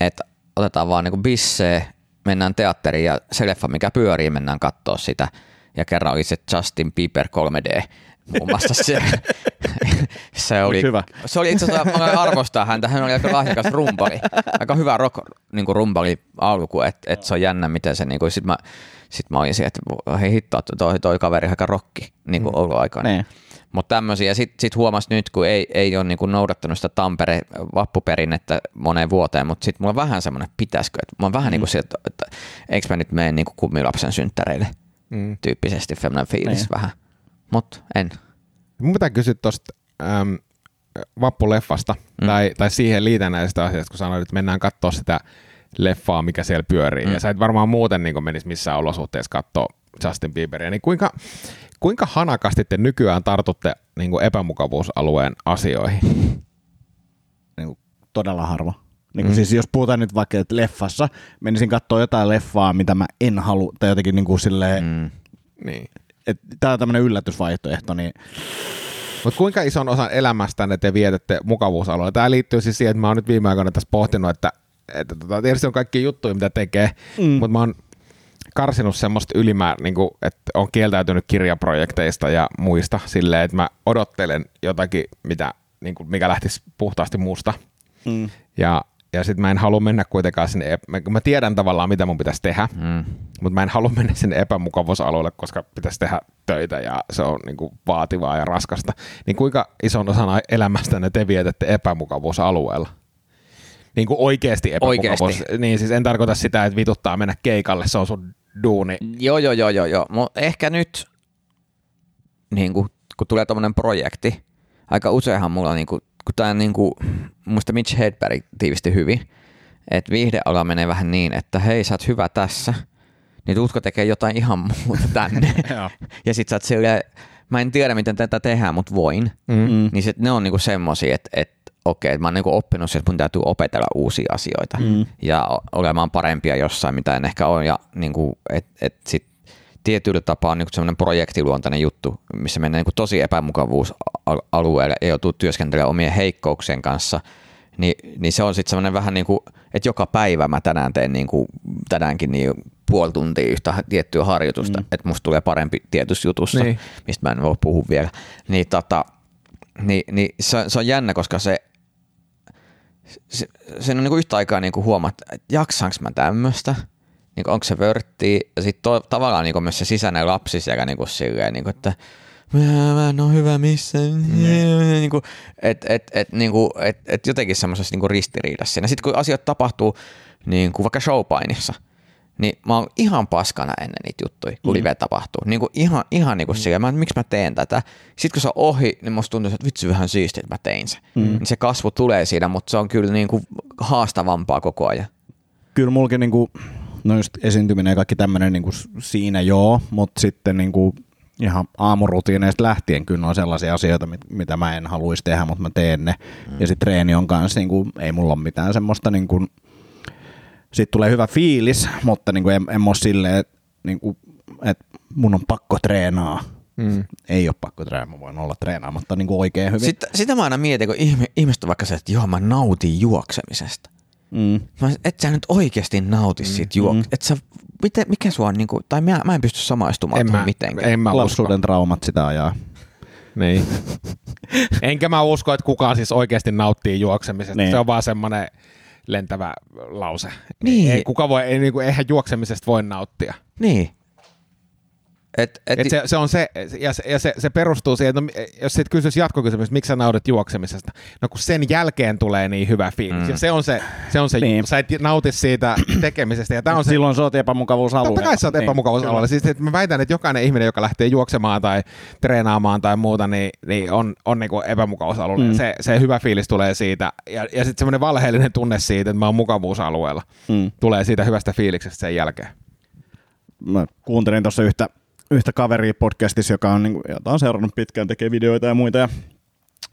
että otetaan vaan niinku bissee, mennään teatteriin ja se leffa, mikä pyörii, mennään katsoa sitä. Ja kerran oli se Justin Bieber 3D muun muassa se, se oli, hyvä. se oli itse asiassa, arvostaa häntä, hän oli aika lahjakas rumpali, aika hyvä rock niin kuin rumpali alku, että et se on jännä, miten se, niin kuin, sit mä, sit mä olin siihen, että hei hitto, toi, toi kaveri aika rokki niin kuin mm. ollut aikana. Niin. Mutta tämmöisiä. Sitten sit huomasi nyt, kun ei, ei ole niinku noudattanut sitä Tampere vappuperinnettä moneen vuoteen, mutta sitten mulla on vähän semmoinen, pitäisikö. Että mulla on vähän mm. niin kuin se, että, että eikö mä nyt mene niinku kummilapsen synttäreille mm. tyyppisesti, semmoinen fiilis niin. vähän. Mutta en. Mun pitää kysyä tuosta ähm, vappuleffasta mm. tai, tai siihen liitännäisestä asiasta, kun sanoit, että mennään katsoa sitä leffaa, mikä siellä pyörii. Mm. Ja sä et varmaan muuten niin menisi missään olosuhteessa katsoa Justin Bieberia. Niin kuinka, Kuinka hanakasti te nykyään tartutte niin kuin epämukavuusalueen asioihin? Niin kuin todella harva. Niin kuin mm. siis jos puhutaan nyt vaikka, että leffassa menisin katsoa jotain leffaa, mitä mä en halua, tai jotenkin niin kuin silleen, mm. niin. tämä on tämmöinen yllätysvaihtoehto, niin mutta kuinka ison osan elämästänne te vietätte mukavuusalueella? Tämä liittyy siis siihen, että mä oon nyt viime aikoina tässä pohtinut, että, että tota, tietysti on kaikki juttuja, mitä tekee, mm. mutta mä oon karsinut semmoista ylimäärä, niin kuin, että on kieltäytynyt kirjaprojekteista ja muista silleen, että mä odottelen jotakin, mitä, niin kuin, mikä lähtisi puhtaasti muusta. Mm. Ja, ja sitten mä en halua mennä kuitenkaan sinne, mä, mä tiedän tavallaan mitä mun pitäisi tehdä, mm. mutta mä en halua mennä sinne epämukavuusalueelle, koska pitäisi tehdä töitä ja se on niin kuin, vaativaa ja raskasta. Niin kuinka ison osan elämästä ne te vietätte epämukavuusalueella? Niin kuin oikeasti epämukavuus. Oikeasti. Niin siis en tarkoita sitä, että vituttaa mennä keikalle, se on sun duuni. Joo, joo, joo, joo, joo. Mutta ehkä nyt, niin kuin, kun tulee tämmöinen projekti, aika useinhan mulla, niin kuin, kun tämä niin kuin, muista Mitch Hedberg tiivisti hyvin, että viihdeala menee vähän niin, että hei, sä oot hyvä tässä, niin tuutko tekee jotain ihan muuta tänne. ja sit sä oot silleen, mä en tiedä, miten tätä tehdään, mutta voin. Mm-hmm. Niin sit ne on niinku semmosia, että et, okei, okay, mä oon niinku oppinut että mun täytyy opetella uusia asioita mm. ja olemaan parempia jossain, mitä en ehkä ole. Ja niinku, et, et sit tietyllä tapaa on niinku semmoinen projektiluontainen juttu, missä mennään niinku tosi epämukavuusalueelle ja joutuu työskentelemään omien heikkouksien kanssa, niin, niin se on sitten semmoinen vähän niin kuin, että joka päivä mä tänään teen niin kuin, tänäänkin niin puoli tuntia yhtä tiettyä harjoitusta, mm. että musta tulee parempi tietyssä jutussa, niin. mistä mä en voi puhua vielä. Niin, tota, niin, niin se, se on jännä, koska se, sen on niin kuin yhtä aikaa niin kuin huomaa, että jaksaanko mä tämmöistä, niin onko se vörtti, ja sitten tavallaan niin kuin myös se sisäinen lapsi siellä niin kuin silleen, niin kuin, että mä, en ole hyvä missään. Niin kuin, et, et, et, niin kuin, et, et jotenkin semmoisessa niin ristiriidassa siinä. Sitten kun asiat tapahtuu niin kuin vaikka showpainissa, niin mä oon ihan paskana ennen niitä juttuja, kun mm. live tapahtuu. Niin kuin ihan, ihan niin kuin mm. mä, miksi mä teen tätä. Sitten kun se on ohi, niin musta tuntuu, että vitsi vähän siistiä, että mä tein sen. Mm. Niin se kasvu tulee siinä, mutta se on kyllä niin kuin haastavampaa koko ajan. Kyllä mulkin niinku, no just esiintyminen ja kaikki tämmöinen niinku siinä joo, mutta sitten niinku ihan aamurutiineista lähtien kyllä on sellaisia asioita, mit- mitä mä en haluaisi tehdä, mutta mä teen ne. Mm. Ja sitten treeni on kanssa, niinku, ei mulla ole mitään semmoista, niinku, sitten tulee hyvä fiilis, mutta niinku en, en ole silleen, että niinku, et mun on pakko treenaa. Mm. Ei ole pakko treenaa, mä voin olla treenaamatta niinku oikein hyvin. Sitten, sitä mä aina mietin, kun ihme, ihmiset on vaikka se, että joo, mä nautin juoksemisesta. Mm. Mä, et sä nyt oikeasti nauti siitä juok... Mm. Et sä, miten, mikä sua on niinku, tai mä, mä en pysty samaistumaan En mä, mitenkään. en mä usko. Lapsuuden traumat sitä ajaa. Niin. Enkä mä usko, että kukaan siis oikeasti nauttii juoksemisesta. Niin. Se on vaan semmoinen lentävä lause. Niin. Ei, kuka voi, ei, niinku, eihän juoksemisesta voi nauttia. Niin. Et, et, Et se, se, on se, ja, se, ja se, se perustuu siihen, että no, jos sitten kysyisi jatkokysymys, miksi sä nautit juoksemisesta, no kun sen jälkeen tulee niin hyvä fiilis, mm. ja se on se, se, on se Niin. sä et nauti siitä tekemisestä, ja tämä on se, Silloin sä oot epämukavuusalueella. Totta kai sä oot Niin, epämukavuusalueella. Siis, että mä väitän, että jokainen ihminen, joka lähtee juoksemaan tai treenaamaan tai muuta, niin, niin on, on niin epämukavuusalueella. Mm. Mm. Se, se hyvä fiilis tulee siitä. Ja, ja sitten semmoinen valheellinen tunne siitä, että mä oon mukavuusalueella, Mm. tulee siitä hyvästä fiiliksestä sen jälkeen. Mä kuuntelin tuossa yhtä, yhtä kaveria podcastissa, joka on, niin jota on seurannut pitkään, tekee videoita ja muita. Ja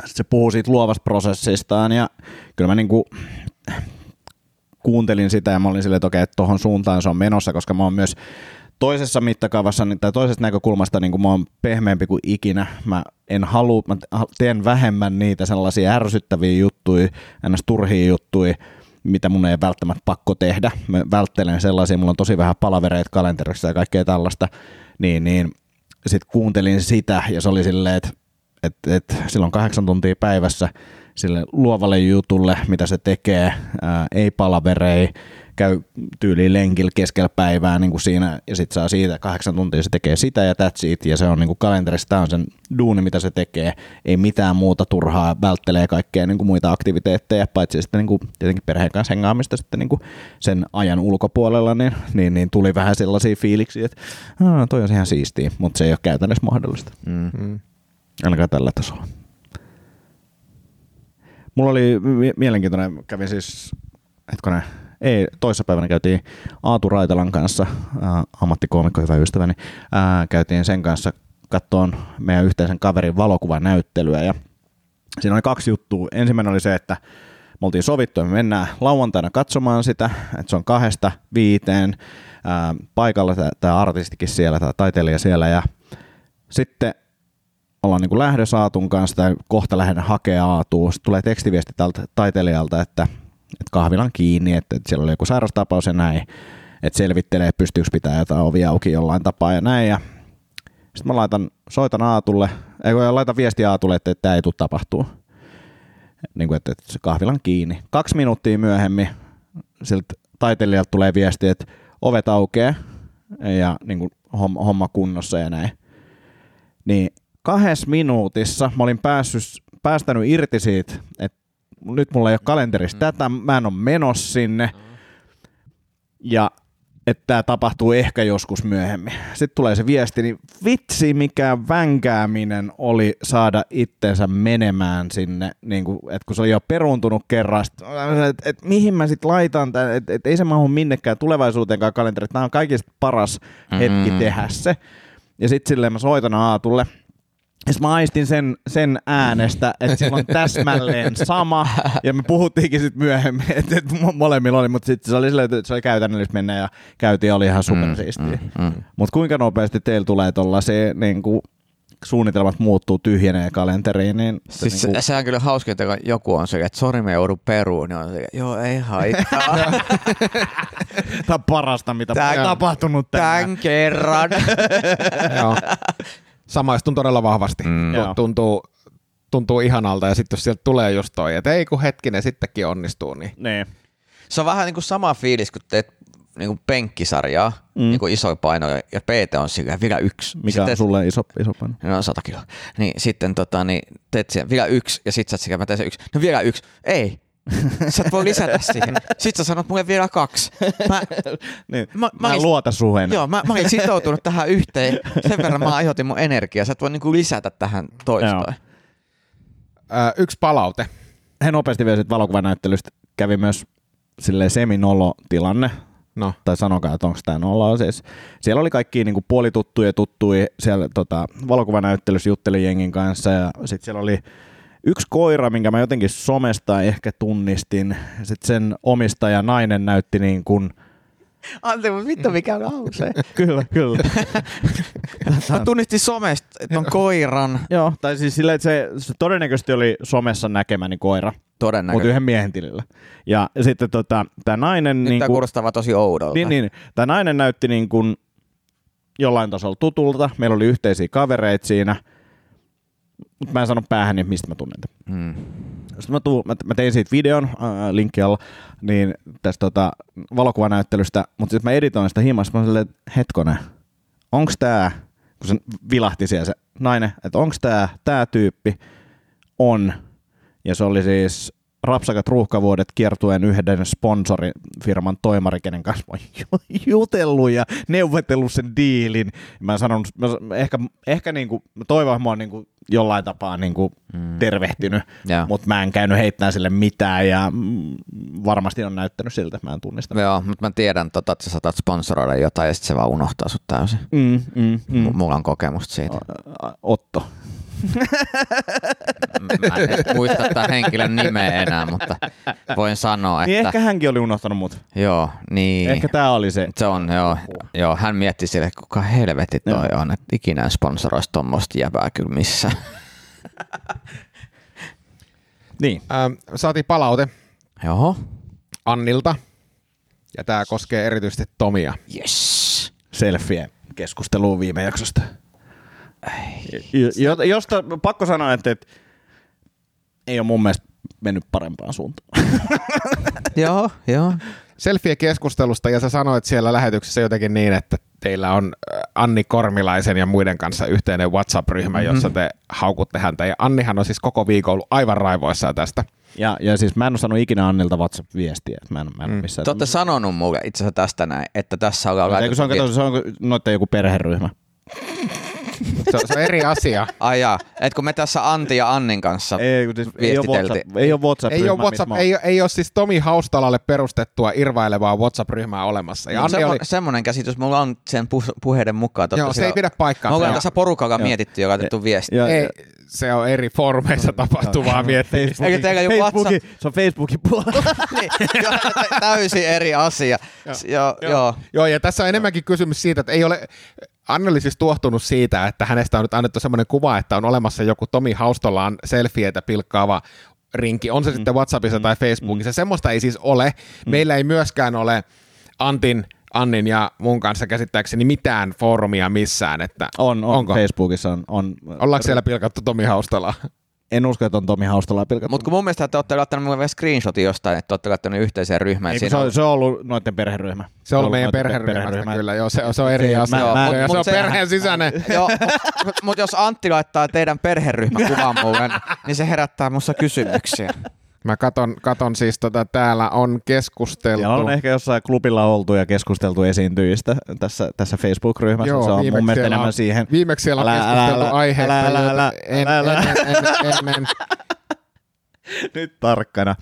sit se puhuu siitä luovasta prosessistaan ja kyllä mä niin kuin, kuuntelin sitä ja mä olin silleen, että okei, että tohon suuntaan se on menossa, koska mä oon myös toisessa mittakaavassa niin- tai toisesta näkökulmasta niin kuin mä oon pehmeämpi kuin ikinä. Mä en halua, mä teen vähemmän niitä sellaisia ärsyttäviä juttuja, ns. turhia juttuja, mitä mun ei välttämättä pakko tehdä. Mä välttelen sellaisia, mulla on tosi vähän palavereita kalenterissa ja kaikkea tällaista, niin, niin sitten kuuntelin sitä ja se oli silleen, että et, et silloin kahdeksan tuntia päivässä sille luovalle jutulle, mitä se tekee, ää, ei palaverei, käy tyyliin lenkillä keskellä päivää niin kuin siinä, ja sitten saa siitä kahdeksan tuntia se tekee sitä ja that's it, ja se on niin kuin kalenterissa, tämä on sen duuni, mitä se tekee, ei mitään muuta turhaa, välttelee kaikkea niin kuin muita aktiviteetteja, paitsi sitten niin kuin, tietenkin perheen kanssa hengaamista sitten niin kuin sen ajan ulkopuolella, niin, niin, niin tuli vähän sellaisia fiiliksiä, että "Aa, toi on ihan siistiä, mutta se ei ole käytännössä mahdollista. mm. Mm. Ainakaan tällä tasolla. Mulla oli mie- mielenkiintoinen, kävin siis, hetkonen, ei, toissapäivänä käytiin Aatu Raitalan kanssa, ammattikoomikko, hyvä ystäväni, käytiin sen kanssa kattoon meidän yhteisen kaverin valokuvanäyttelyä ja siinä oli kaksi juttua. Ensimmäinen oli se, että me oltiin sovittu, että me mennään lauantaina katsomaan sitä, että se on kahdesta viiteen ää, paikalla tämä artistikin siellä, tämä taiteilija siellä ja sitten ollaan niin lähdössä Aatun kanssa tai kohta lähden hakea Aatua. Sitten tulee tekstiviesti tältä taiteilijalta, että, että kahvilan kiinni, että, että siellä oli joku sairastapaus ja näin. Että selvittelee, pystyykö pitää jotain ovi auki jollain tapaa ja näin. Ja sitten mä laitan, soitan Aatulle, ei laitan viesti Aatulle, että, että tämä ei tule tapahtuu. Niin kuin, että, että se kahvilan kiinni. Kaksi minuuttia myöhemmin siltä taiteilijalta tulee viesti, että ovet aukeaa ja niin kuin homma, homma kunnossa ja näin. Niin kahdessa minuutissa mä olin päässyt, päästänyt irti siitä, että nyt mulla ei ole kalenterissa tätä, mä en ole menossa sinne. Ja että tämä tapahtuu ehkä joskus myöhemmin. Sitten tulee se viesti, niin vitsi mikä vänkääminen oli saada itsensä menemään sinne, niin kuin, että kun se oli jo peruuntunut kerran, että et, et, mihin mä sitten laitan tämän, että et, ei se mahu minnekään tulevaisuuteenkaan kalenteri, tämä on kaikista paras hetki Mm. tehdä se. Ja sitten silleen mä soitan Aatulle, sit mä aistin sen, sen äänestä, että sillä on täsmälleen sama. Ja me puhuttiinkin sitten myöhemmin, että, mo- molemmilla oli, mutta sitten se oli silleen, että se oli käytännöllistä mennä ja käytiin ja oli ihan supersiistiä. Mm, mm. Mutta kuinka nopeasti teillä tulee tollaisia niin kuin, suunnitelmat muuttuu tyhjenee kalenteriin, niin se, Siis niin se, sehän on kyllä hauska, että joku on se, että sori me joudun peruun, niin on se, joo ei haittaa. tämä on parasta, mitä on tapahtunut tänään. Tän kerran. Joo. Samaistun todella vahvasti. Mm. Tuntuu, tuntuu ihanalta ja sitten jos sieltä tulee just toi, että ei kun hetkinen sittenkin onnistuu, niin Niin. Se on vähän niin kuin sama fiilis, kun teet niinku penkkisarjaa, mm. niinku isoja painoja, ja PT on sillä vielä yksi. Mikä Sitten- on sulle iso, iso paino? No 100 kiloa. Niin sitten tota, niin teet siihen vielä yksi ja sit sä sekä mä teen sen yksi. No vielä yksi. Ei. Sä et voi lisätä siihen. Sitten sä sanot mulle vielä kaksi. Mä, Niin. Mä- Mä, mä luota suheen. joo, mä, mä olin sitoutunut tähän yhteen. Sen verran mä aiheutin mun energiaa. Sä et voi niinku lisätä tähän toistoon. Ö, yksi palaute. He nopeasti vielä sit valokuvanäyttelystä kävi myös silleen semi-nolo-tilanne. No. Tai sanokaa, että onko tämä nolla siis. Siellä oli kaikki niinku puolituttuja tuttuja siellä tota, valokuvanäyttelyssä juttelin jengin kanssa ja sitten siellä oli yksi koira, minkä mä jotenkin somesta ehkä tunnistin. Sitten sen omistaja nainen näytti niin kuin, Antti, mutta vittu mikä lause. kyllä, kyllä. Mä tunnistin somesta, että on koiran. Joo, tai siis silleen, että se, se todennäköisesti oli somessa näkemäni koira, mutta Todennäköisesti. yhden miehen tilillä. Ja sitten tota, tämä nainen... Nyt niin kuin, kuulostaa tosi oudolta. niin, niin, tämä nainen näytti niin kuin jollain tasolla tutulta. Meillä oli yhteisiä kavereita siinä. Mutta mä en sano päähän, niin mistä mä tunnen tämän. Mm. Sitten mä, tuun, mä, mä tein siitä videon, ää, linkki alla, niin tästä tota, valokuvanäyttelystä, mutta sitten mä editoin sitä himassa, mä silleen, että hetkonen, onks tää, kun se vilahti siellä se nainen, että onks tää, tää tyyppi, on, ja se oli siis Rapsakat ruuhkavuodet kiertuen yhden sponsorifirman toimari, kenen kanssa mä oon jutellut ja neuvotellut sen diilin. Mä sanon, mä, ehkä, ehkä niinku, mä toivon, että mä oon niinku jollain tapaa niinku mm. tervehtynyt, Joo. mutta mä en käynyt heittämään sille mitään ja varmasti on näyttänyt siltä, että mä en tunnista. Joo, mutta mä tiedän, tota, että sä saatat sponsoroida jotain ja sitten se vaan unohtaa sut täysin. Mm, mm, Mm. mm. Mulla on kokemusta siitä. Otto. Mä en muista tämän henkilön nimeä enää, mutta voin sanoa, Niin että ehkä hänkin oli unohtanut mut. joo, niin. Ehkä tää oli se. Se on, joo, joo. Hän mietti sille, että kuka helvetti toi on, että ikinä sponsoroisi tuommoista jäbää kyllä missään. Niin. Ö, saatiin palaute Joo. Annilta. Ja tämä koskee erityisesti Tomia. Yes. selfie keskusteluun viime jaksosta. Jo, jo- josta pakko sanoa, että, että ei ole mun mielestä mennyt parempaan suuntaan. joo, joo. Selfie-keskustelusta ja sä sanoit siellä lähetyksessä jotenkin niin, että teillä on ö, Anni Kormilaisen ja muiden kanssa yhteinen WhatsApp-ryhmä, Mhm. mm-hmm. jossa te haukutte häntä. Ja Annihan on siis koko viikon ollut aivan raivoissaan tästä. Ja, ja siis mä en ole saanut ikinä Annilta WhatsApp-viestiä, että mä en, mä en mm. missään. Te olette sanonut mulle itse asiassa tästä näin, että tässä ollaan Eikö se on, se on noitten joku perheryhmä. Se, on- se on eri asia. Ai jaa, että kun me tässä Antti ja Annin kanssa Ei, siis, ei, ole. WhatsApp, ei ole WhatsApp ei, ole WhatsApp, ei, ei ole siis Tomi Haustalalle perustettua irvailevaa WhatsApp-ryhmää olemassa. Ja Ja semmo, oli, semmoinen käsitys mulla on sen pu- puheiden mukaan. että joo, se ei pidä Me paikkaansa. ollaan Ja- tässä porukalla mietitty ja laitettu viesti. Ja, ei, se on eri formeissa tapahtuvaa miettimistä. Eikö teillä joku Facebookin, se on Facebookin puolella. niin, tä- täysin eri asia. Joo, joo. joo. Joo, ja tässä on enemmänkin kysymys siitä, että ei ole... Anne oli siis tuohtunut siitä, että hänestä on nyt annettu semmoinen kuva, että on olemassa joku Tomi Haustolaan selfieitä pilkkaava rinki, on se Mm. sitten WhatsAppissa tai Facebookissa. Semmoista ei siis ole. Meillä ei myöskään ole Antin, Annin ja mun kanssa käsittääkseni mitään foorumia missään. Että on, on Onko? Facebookissa on. on Ollaanko siellä pilkattu Tomi Haustolaa? En usko, että on Tomi Haustala pilkattu. Mutta kun mun mielestä te olette laittanut mulle vielä screenshotin jostain, että olette laittanut yhteiseen ryhmään. Ei, se, on- se on ollut noiden perheryhmä. Se on ollut ollut meidän perheryhmästä perheryhmä. kyllä, joo, se, on- se on eri Se- asia. mä- mä- ja se mut on se- perheen sisäinen. Joo, mutta mut jos Antti laittaa teidän perheryhmäkuvan mulle, niin se herättää mussa kysymyksiä. Mä katon, katon siis tota, täällä on keskusteltu. Siellä on ehkä jossain klubilla oltu ja keskusteltu esiintyjistä tässä, tässä Facebook-ryhmässä. Joo, se on mun mielestä on- enemmän siihen. Viimeksi siellä on Älä- keskusteltu älä- aiheesta, älä- älä- älä- älä- älä- Nyt tarkkana.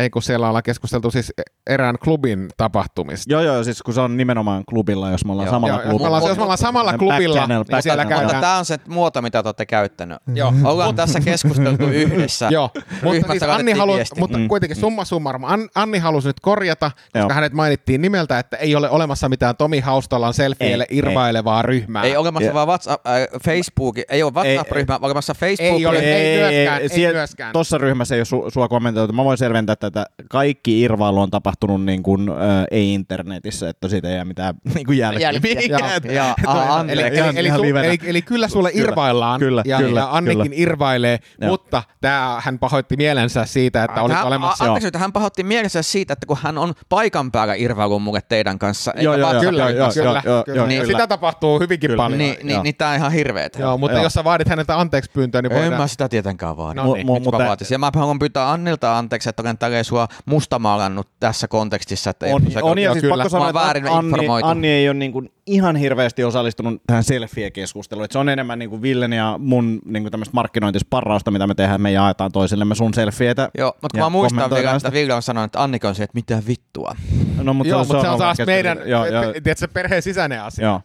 Ei kun siellä ollaan keskusteltu siis erään klubin tapahtumista. Joo, joo, siis kun se on nimenomaan klubilla, jos me ollaan Joo. samalla Joo, jos me klubilla. ollaan, jos me ollaan samalla Back klubilla, channel, niin siellä channel. käydään. Mutta tämä on se muoto, mitä te olette käyttänyt. Joo. Ollaan tässä keskusteltu yhdessä. Joo, mutta siis Anni halu, mutta Mm. kuitenkin summa summarum, An, Anni halusi nyt korjata, koska Joo. hänet mainittiin nimeltä, että ei ole olemassa mitään Tomi Haustolan selfieille Ei, irvailevaa ryhmää. Ei olemassa Ja- vaan WhatsApp, äh, Facebook, ei ole WhatsApp-ryhmä, vaan olemassa Facebook. Ei ole. myöskään, ei siellä- myöskään. Tuossa ryhmässä ei ole su, sua kommentoitu. Mä voin selventää, että että kaikki irvailu on tapahtunut niin kuin, ö, ei internetissä, että siitä ei jää mitään niin kuin jälkiä. Jälkiä. joo. Ah, Anni- Eli, eli, eli, su, eli, eli kyllä sulle Kyllä. irvaillaan Kyllä, ja, kyllä, ja Annikin kyllä. irvailee, Joo. mutta tää, hän pahoitti mielensä siitä, että oli Hän- olemassa... a- Anteeksi, että hän pahoitti mielessä siitä, että kun hän on paikan päällä irvailun mulle teidän kanssa, Joo, joo, Kyllä, joo, joo, kyllä, joo, kyllä. joo, Niin. Sitä tapahtuu hyvinkin Kyllä. paljon. niin, niin, niin tää on ihan hirveetä. Joo, mutta jos sä vaadit häneltä anteeksi pyyntöä, niin En voidaan... mä sitä tietenkään vaadi. No niin, mutta-. Ja mä haluan pyytää Annilta anteeksi, että olen tälleen sua mustamaalannut tässä kontekstissa. Että ei On, se- on ja Joo, siis kyllä. pakko sanoa, että väärin Anni, informoitu. Anni ei ole niin kuin ihan hirveästi osallistunut tähän selfie-keskusteluun. Et se on enemmän niin kuin Villen ja mun niin kuin tämmöistä markkinointisparrausta, mitä me tehdään. Me jaetaan toisillemme sun selfieitä. Joo, mutta kun ja mä muistan vielä, että Ville on sanonut, että Annika on se, että mitä vittua. No, mutta Joo, mutta se on ollut taas meidän, Joo, joo, tiedätkö, perheen sisäinen asia. joo.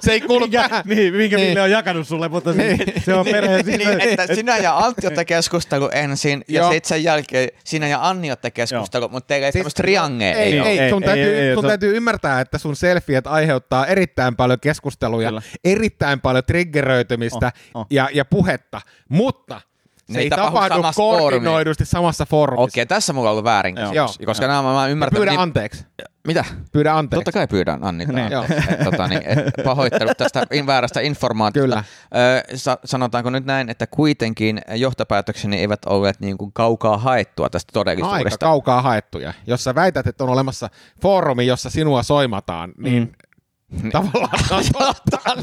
Se ei kuulu Mikä, tähän. niin, minkä Niin. Ville on jakanut sulle, mutta se, se on perheen niin, sisäinen. että sinä ja Antti olette keskustelu ensin, ja sitten sen jälkeen sinä ja Anni olette keskustelu, mutta teillä ei Siis- tämmöistä triangea Ei, ei, ei, Ei, sun, ei, täytyy, ei, ei, sun se- täytyy ymmärtää, että sun selfiet aiheuttaa erittäin paljon keskusteluja, Kyllä. erittäin paljon triggeröitymistä Oh, oh. Ja, ja puhetta, mutta se Ne ei ei tapahdu tapahdu samassa koordinoidusti samassa foorumissa. Okei, tässä mulla on ollut väärin Joo. käsitys, Joo. koska nämä mä ymmärrän. Pyydä niin, anteeksi. mitä? Pyydä anteeksi. Totta kai pyydän Annilta. Niin. Et, tota, niin, et, pahoittelut tästä väärästä informaatiosta. Kyllä. Ö, sa- sanotaanko nyt näin, että kuitenkin johtopäätökseni eivät olleet niin kuin kaukaa haettua tästä Aika todellisuudesta. kaukaa haettuja. Jos sä väität, että on olemassa foorumi, jossa sinua soimataan, niin Mm. Tavallaan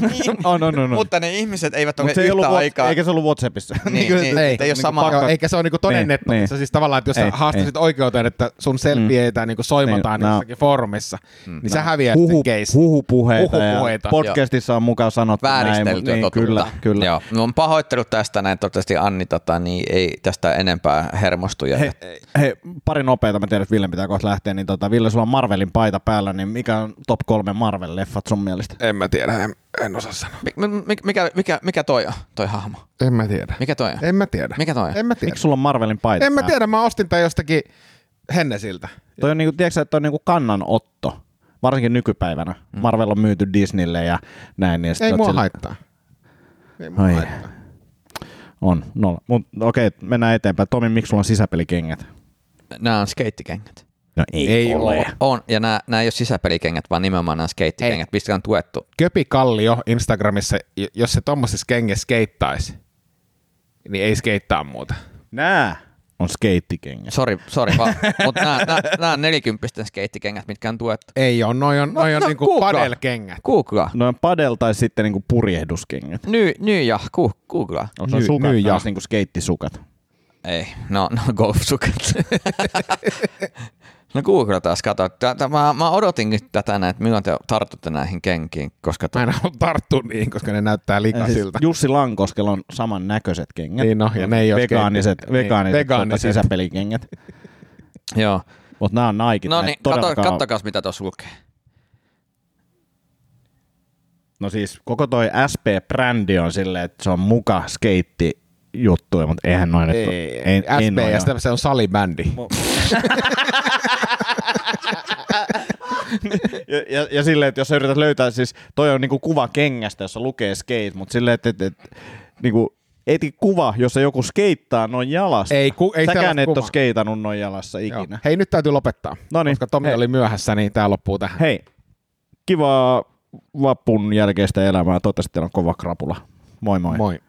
niin. On, on, on. Mutta ne ihmiset eivät ole ei ollut, yhtä What- aikaa. eikä se ollut Whatsappissa. Niin, niin, ei, ei, ei ole niinku sama. pakko- Joo, eikä se ole niinku todennettu. Niin, Niin, niin. Siis tavallaan, että jos sä Ei, haastasit oikeuteen, että sun selfieitä niinku soimataan Niin, nää- jossakin foorumissa, niin sä häviät Huhu, sen case. huhupuheita, Huhupuheita, ja podcastissa on mukaan sanottu vääristeltyä näin. Niin, kyllä, kyllä. Joo. No, on pahoittelut tästä näin, toivottavasti Anni tota, niin ei tästä enempää hermostu. Hei, hei, pari nopeita, mä tiedän, että Ville pitää kohta lähteä, niin tota, Ville, sulla on Marvelin paita päällä, niin mikä on top kolme Marvel-leffat sun mielestä? En mä tiedä, en, en osaa sanoa. Mi- mi- mikä, mikä, mikä toi on, toi hahmo? En mä tiedä. Mikä toi on? En mä tiedä. Mikä toi on? En mä tiedä. Miksi sulla on Marvelin paita En mä tiedä, mä ostin tän jostakin Hennesiltä. Toi on niinku, tiedätkö, että on niinku kannanotto, varsinkin nykypäivänä. Marvel on myyty Disneylle ja näin. Niin sit Ei mua sillä- haittaa. Ei mua Ai. haittaa. On, no, mutta okei, mennään eteenpäin. Tomi, miksi sulla on sisäpelikengät? Nämä on skeittikengät. No ei, Ei ole. On, ja nämä, nämä ei ole sisäpelikengät, vaan nimenomaan nämä skeittikengät, mistä on tuettu. Köpi Kallio Instagramissa, jos se tommosessa kengessä skeittaisi, niin ei skeittaa muuta. Nää on skeittikengät. Sori, sori vaan. Mutta nämä, nämä, nämä on nelikymppisten skeittikengät, mitkä on tuettu. Ei on, noi on, noi on no, niinku googlaa. padelkengät. Googlaa. No on padel tai sitten niinku purjehduskengät. Ny, ny ja ku, googlaa. Onko ne Ny- sukat ny- ja. niinku skeittisukat? Ei, no, no golfsukat. no Google taas, kato. Tätä, mä, mä odotinkin tätä näin, että milloin te tartutte näihin kenkiin, koska Mä en halua tarttua niihin, koska ne näyttää Ja siis likaisilta. Jussi Lankoskella on saman näköiset kengät. Niin no, ja ne ei ole vegaaniset, niin, vegaaniset, vegaaniset. vegaaniset. sisäpelikengät. Joo. Mutta nämä on Nike. No niin, katso, kattokas mitä tuossa lukee. No siis koko toi SP-brändi on silleen, että se on muka skeitti juttuja, mutta eihän noin. Ei, että- ei, ei, ei sitä se on salibändi. ja, ja, ja silleen, että jos sä yrität löytää, siis toi on niinku kuva kengästä, jossa lukee skate, mutta silleen, että, että, että niinku, eti kuva, jossa joku skeittaa noin jalassa. Ei, ku, ei Säkään et ole skeitannut noin jalassa Joo. ikinä. Hei, nyt täytyy lopettaa, Noniin, koska Tomi hei. oli myöhässä, niin tää loppuu tähän. Hei, kivaa vappun jälkeistä elämää. Toivottavasti teillä on kova krapula. Moi moi. Moi.